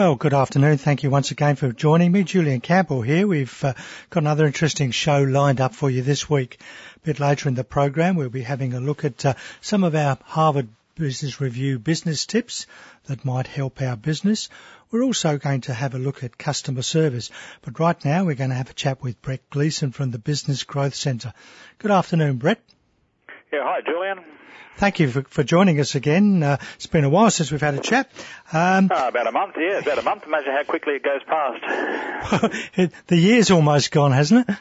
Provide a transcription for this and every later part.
Well, good afternoon. Thank you once again for joining me. Julian Campbell here. We've uh, got another interesting show lined up for you this week. A bit later in the program, we'll be having a look at uh, some of our Harvard Business Review business tips that might help our business. We're also going to have a look at customer service. But right now, we're going to have a chat with Brett Gleeson from the Business Growth Centre. Good afternoon, Brett. Yeah, hi, Julian. Thank you for, for joining us again. Uh, it's been a while since we've had a chat. Um, oh, about a month, yeah, about a month. Imagine how quickly it goes past. the year's almost gone, hasn't it? Uh,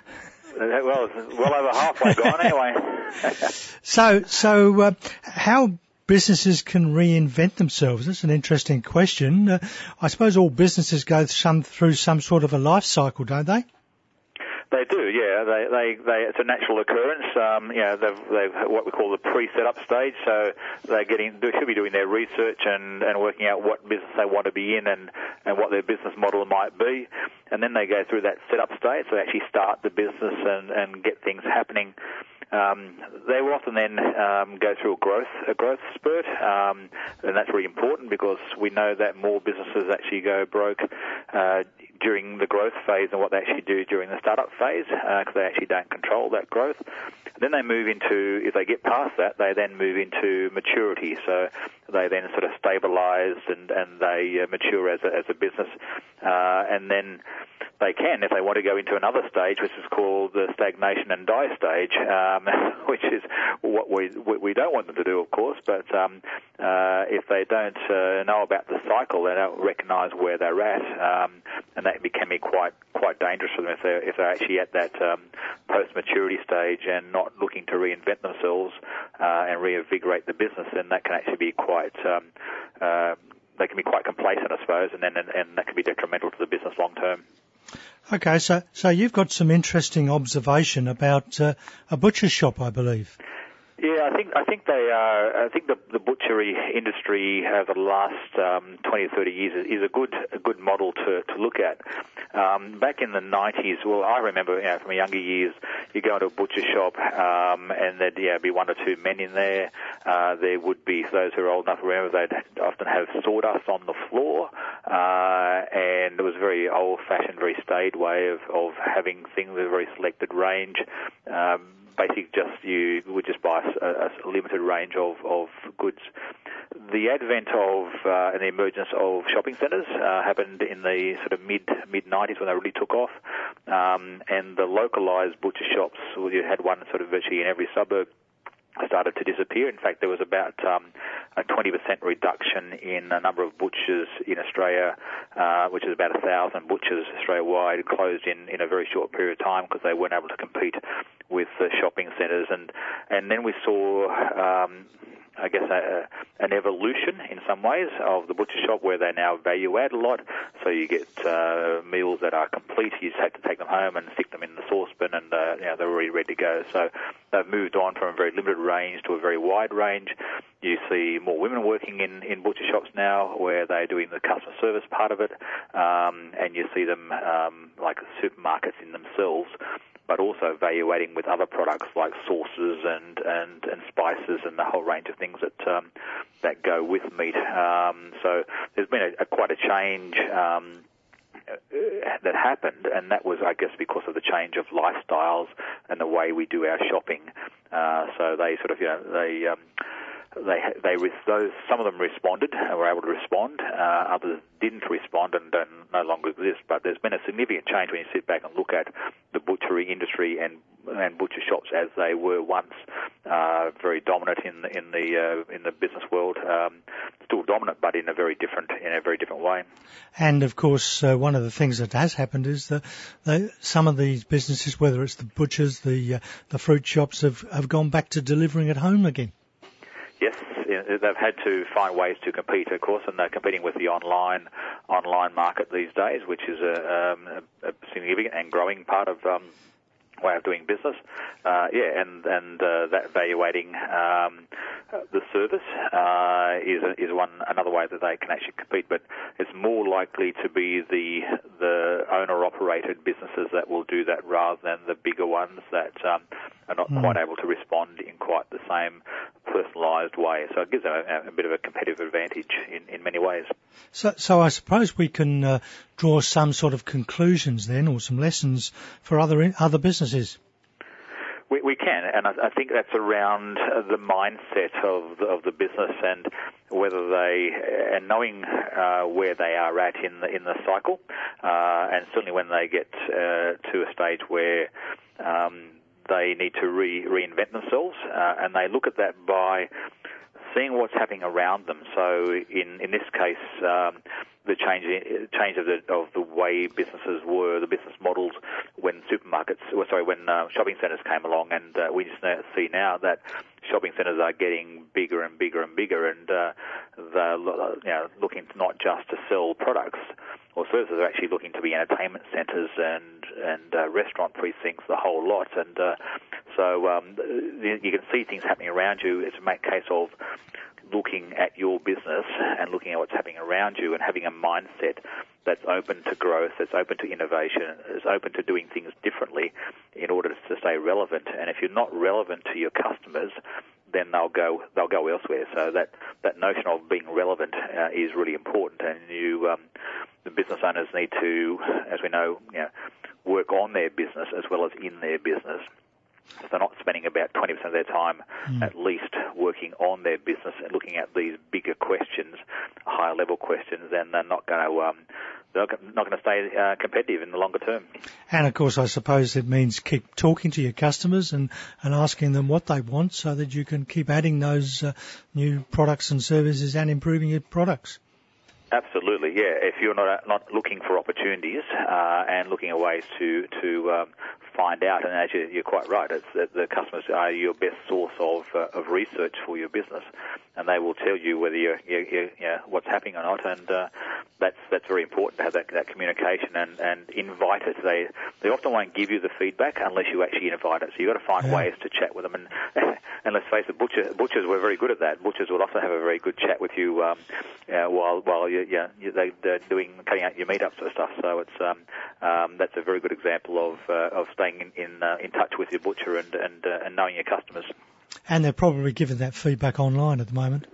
well, well over halfway gone anyway. so, so uh, how businesses can reinvent themselves? That's an interesting question. Uh, I suppose all businesses go some, through some sort of a life cycle, don't they? They do, yeah. They, they, they, it's a natural occurrence. Um, you know, they've, they've what we call the pre-setup stage. So they're getting, they should be doing their research and, and working out what business they want to be in and, and what their business model might be. And then they go through that setup stage. So they actually start the business and, and get things happening. Um, they will often then um, go through a growth a growth spurt, um, and that's really important because we know that more businesses actually go broke uh, during the growth phase and what they actually do during the startup phase because uh, they actually don't control that growth. And Then they move into, if they get past that, they then move into maturity. So they then sort of stabilize and, and they uh, mature as a, as a business. Uh, and then they can, if they want to go into another stage, which is called the stagnation and die stage, um, which is what we we don't want them to do, of course. But um, uh, if they don't uh, know about the cycle, they don't recognise where they're at, um, and that can be quite quite dangerous for them if they're if they're actually at that um, post maturity stage and not looking to reinvent themselves uh, and reinvigorate the business. Then that can actually be quite um, uh, they can be quite complacent, I suppose, and then and, and that can be detrimental to the business long term. Okay, so so you've got some interesting observation about uh, a butcher shop, I believe. Yeah, I think I think they are. I think the, the butchery industry over the last um, 20 or 30 years is, a good a good model to, to look at. Um, back in the 90s, well, I remember you know, from younger years, you go into a butcher shop um, and there'd yeah, be one or two men in there. Uh, there would be those who are old enough to remember they'd often have sawdust on the floor, uh, and it was a very old-fashioned, very staid way of of having things a very selected range. Um, basically just you would just buy a, a limited range of, of goods. The advent of uh, and the emergence of shopping centres uh, happened in the sort of mid mid 90s when they really took off, um, and the localised butcher shops. You had one sort of virtually in every suburb started to disappear. In fact, there was about um, a 20% reduction in the number of butchers in Australia, uh, which is about a thousand butchers Australia-wide closed in, in a very short period of time because they weren't able to compete with the shopping centres. And and then we saw um, I guess, a, a, an evolution in some ways of the butcher shop where they now value add a lot. So you get uh, meals that are complete. You just have to take them home and stick them in the saucepan, and uh, you know, they're already ready to go. So they've moved on from a very limited range to a very wide range. You see more women working in, in butcher shops now where they're doing the customer service part of it, um, and you see them um, like supermarkets in themselves but also evaluating with other products like sauces and, and, and spices and the whole range of things that um, that go with meat. Um, so there's been a, a quite a change. Um, that happened, and that was, I guess, because of the change of lifestyles and the way we do our shopping. Uh, so they sort of, you know, they um, they they those some of them responded and were able to respond. Uh, others didn't respond and don't, no longer exist. But there's been a significant change when you sit back and look at the butchery industry and and butcher shops as they were once uh, very dominant in the, in the uh, in the business world. Um, still dominant, but in a very different in a very different way. And of course, uh, one of the things that has happened is that they, some of these businesses, whether it's the butchers, the uh, the fruit shops, have have gone back to delivering at home again. Yes, they've had to find ways to compete, of course, and they're competing with the online online market these days, which is a, um, a significant and growing part of um, way of doing business. Uh, yeah, and and uh, that evaluating um, the service uh, is is one another way that they can actually compete. But it's more likely to be the the owner operated businesses that will do that rather than the bigger ones that um, are not mm. quite able to respond in quite the same personalised way. So it gives them a, a, bit of a competitive advantage in, in many ways. So, so I suppose we can uh, draw some sort of conclusions then, or some lessons for other other businesses. We, we can, and I, I think that's around the mindset of the, of the business and whether they and knowing uh, where they are at in the in the cycle, uh, and certainly when they get uh, to a stage where um, they need to re- reinvent themselves, uh, and they look at that by seeing what's happening around them. So in in this case, um, the change change of the of the way businesses were, the business models when supermarkets, or sorry, when uh, shopping centres came along, and uh, we just see now that shopping centres are getting bigger and bigger and bigger, and uh, they're you know, looking not just to sell products or services, they're actually looking to be entertainment centres and and uh, restaurant precincts, the whole lot, and uh, so um, you can see things happening around you. It's a case of looking at your business and looking at what's happening around you and having a mindset that's open to growth, that's open to innovation, is open to doing things differently in order to stay relevant. And if you're not relevant to your customers, then they'll go they'll go elsewhere. So that that notion of being relevant uh, is really important, and you um, the business owners need to, as we know, you know, work on their business as well as in their business if they're not spending about 20% of their time mm. at least working on their business and looking at these bigger questions, higher level questions, then they're not going to um, they're not going to stay uh, competitive in the longer term. And of course, I suppose it means keep talking to your customers and, and asking them what they want so that you can keep adding those uh, new products and services and improving your products. Absolutely, yeah. If you're not not looking for opportunities uh, and looking at ways to to um, find out, and as you, are quite right, it's that the customers are your best source of uh, of research for your business, and they will tell you whether you're, you're, you're you know, what's happening or not, and uh, that's that's very important to have that, that communication and, and invite it. They they often won't give you the feedback unless you actually invite it. So you've got to find yeah. ways to chat with them, and and let's face it, butcher, butchers were very good at that. Butchers will often have a very good chat with you um, uh, while while you you, you, they, they're doing cutting out your meetups sort of stuff. So it's um, um, that's a very good example of uh, of staying in in, uh, in touch with your butcher and and, uh, and knowing your customers. And they're probably giving that feedback online at the moment.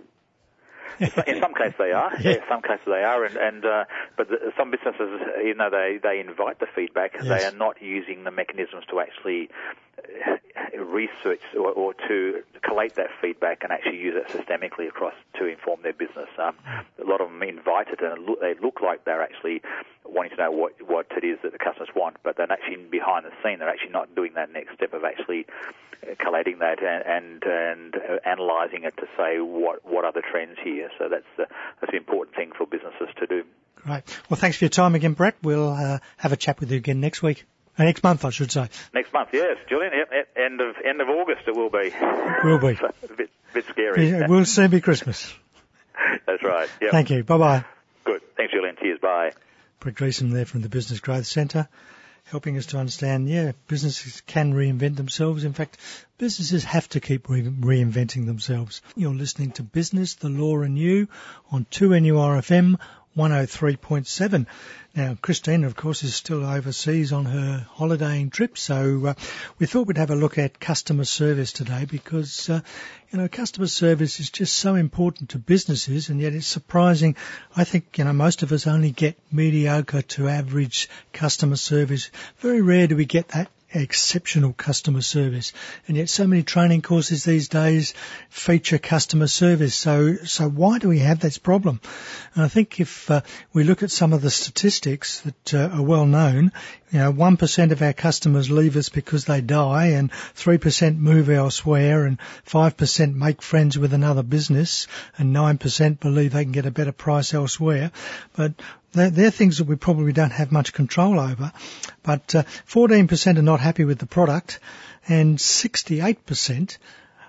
in some cases they are. Yeah. yeah some cases they are, and, and uh, but the, some businesses, you know, they they invite the feedback. Yes. They are not using the mechanisms to actually uh, research or, or, to collate that feedback and actually use it systemically across to inform their business. Um, a lot of them invite it, and they look like they're actually wanting to know what what it is that the customers want, but they're actually behind the scene. They're actually not doing that next step of actually uh, collating that and and, and uh, analysing it to say what what are the trends here. So that's the that's the important thing for businesses to do. Great. Well, thanks for your time again, Brett. We'll uh, have a chat with you again next week. Uh, next month, I should say. Next month, yes, Julian. Yep, end of end of August, it will be. Will be. a bit bit scary. It will soon be Christmas. That's right. Yep. Thank you. Bye bye. Good. Thanks, Julian. Cheers. Bye. Gleeson there from the Business Growth Centre, helping us to understand, yeah, businesses can reinvent themselves. In fact, businesses have to keep re- reinventing themselves. You're listening to Business, the Law and You on 2NURFM 103.7. Now, Christina, of course, is still overseas on her holidaying trip, so uh, we thought we'd have a look at customer service today because, uh, you know, customer service is just so important to businesses, and yet it's surprising. I think, you know, most of us only get mediocre to average customer service. Very rare do we get that exceptional customer service. And yet so many training courses these days feature customer service. So, so why do we have this problem? And I think if uh, we look at some of the statistics that uh, are well known, you know, 1% of our customers leave us because they die and 3% move elsewhere and 5% make friends with another business and 9% believe they can get a better price elsewhere. But they're, they're things that we probably don't have much control over. But uh, 14% are not happy with the product and 68%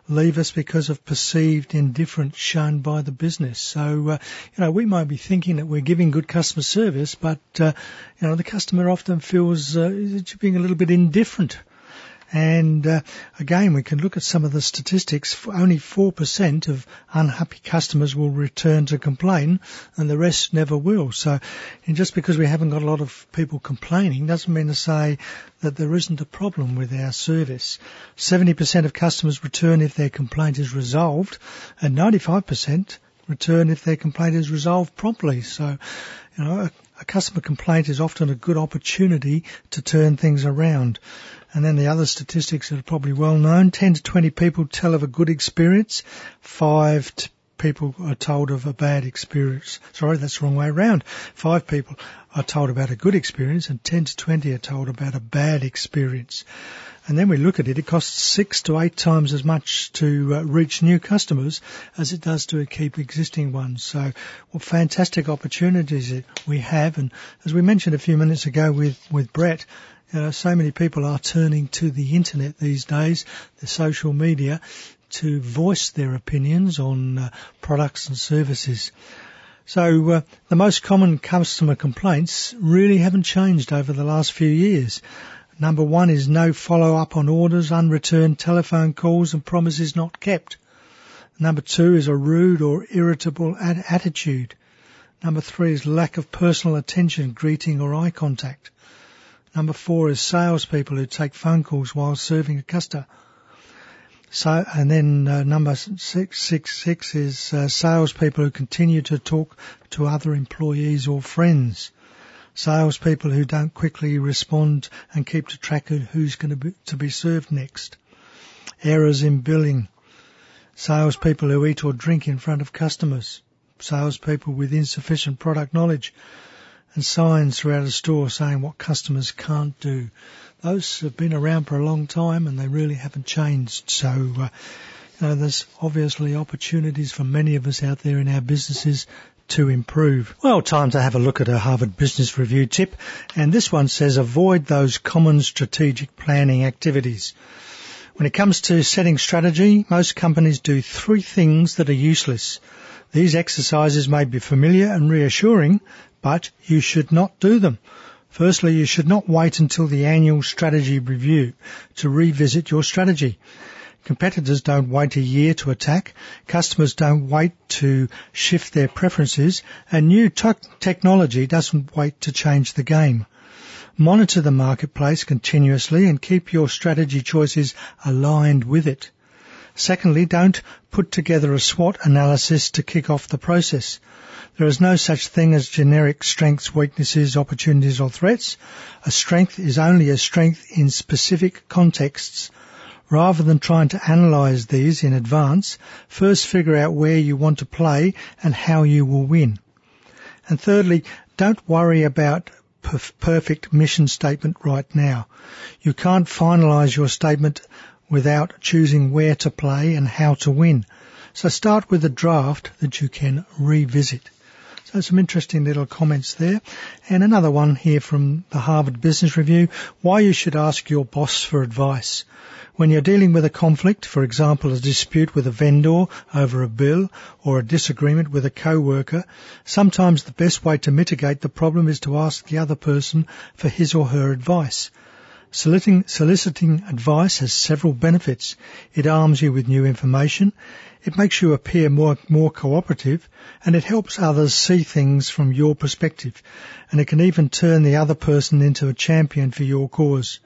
leave us because of perceived indifference shown by the business. So, uh, you know, we might be thinking that we're giving good customer service, but, uh, you know, the customer often feels uh, being a little bit indifferent. And uh, again, we can look at some of the statistics. Only 4% of unhappy customers will return to complain and the rest never will. So just because we haven't got a lot of people complaining doesn't mean to say that there isn't a problem with our service. 70% of customers return if their complaint is resolved and 95% return if their complaint is resolved promptly. So, you know, a, a customer complaint is often a good opportunity to turn things around. And then the other statistics that are probably well known, 10 to 20 people tell of a good experience, 5 people are told of a bad experience. Sorry, that's the wrong way around. 5 people are told about a good experience and 10 to 20 are told about a bad experience. And then we look at it, it costs six to eight times as much to uh, reach new customers as it does to keep existing ones. So what fantastic opportunities we have. And as we mentioned a few minutes ago with, with Brett, you know, so many people are turning to the internet these days, the social media, to voice their opinions on uh, products and services. So uh, the most common customer complaints really haven't changed over the last few years. Number one is no follow up on orders, unreturned telephone calls and promises not kept. Number two is a rude or irritable attitude. Number three is lack of personal attention, greeting or eye contact. Number four is salespeople who take phone calls while serving a customer. So, and then uh, number six, six, six is uh, salespeople who continue to talk to other employees or friends. Salespeople who don't quickly respond and keep to track of who's going to be, to be served next. Errors in billing. Salespeople who eat or drink in front of customers. Salespeople with insufficient product knowledge and signs throughout a store saying what customers can't do. Those have been around for a long time and they really haven't changed. So, uh, you know, there's obviously opportunities for many of us out there in our businesses to improve. Well, time to have a look at a Harvard Business Review tip. And this one says avoid those common strategic planning activities. When it comes to setting strategy, most companies do three things that are useless. These exercises may be familiar and reassuring, but you should not do them. Firstly, you should not wait until the annual strategy review to revisit your strategy. Competitors don't wait a year to attack, customers don't wait to shift their preferences, and new technology doesn't wait to change the game. Monitor the marketplace continuously and keep your strategy choices aligned with it. Secondly, don't put together a SWOT analysis to kick off the process. There is no such thing as generic strengths, weaknesses, opportunities or threats. A strength is only a strength in specific contexts. Rather than trying to analyze these in advance, first figure out where you want to play and how you will win. And thirdly, don't worry about perfect mission statement right now. You can't finalize your statement without choosing where to play and how to win. So start with a draft that you can revisit. So some interesting little comments there. And another one here from the Harvard Business Review, why you should ask your boss for advice. When you're dealing with a conflict, for example, a dispute with a vendor over a bill or a disagreement with a co-worker, sometimes the best way to mitigate the problem is to ask the other person for his or her advice. Soliciting, soliciting advice has several benefits. It arms you with new information, it makes you appear more, more cooperative and it helps others see things from your perspective and it can even turn the other person into a champion for your cause.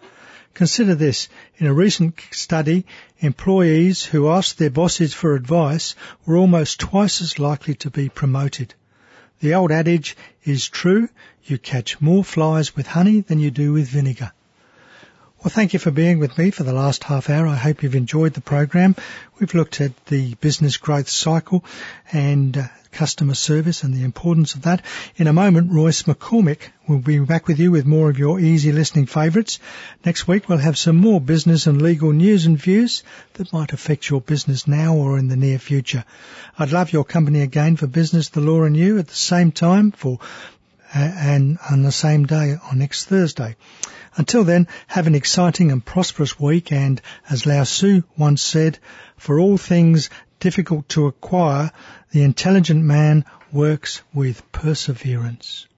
Consider this. In a recent study, employees who asked their bosses for advice were almost twice as likely to be promoted. The old adage is true, you catch more flies with honey than you do with vinegar. Well, thank you for being with me for the last half hour. I hope you've enjoyed the program. We've looked at the business growth cycle and uh, customer service and the importance of that. In a moment, Royce McCormick will be back with you with more of your easy listening favourites. Next week, we'll have some more business and legal news and views that might affect your business now or in the near future. I'd love your company again for Business, the Law and You at the same time for and on the same day on next Thursday. Until then, have an exciting and prosperous week and, as Lao Tzu once said, for all things difficult to acquire, the intelligent man works with perseverance.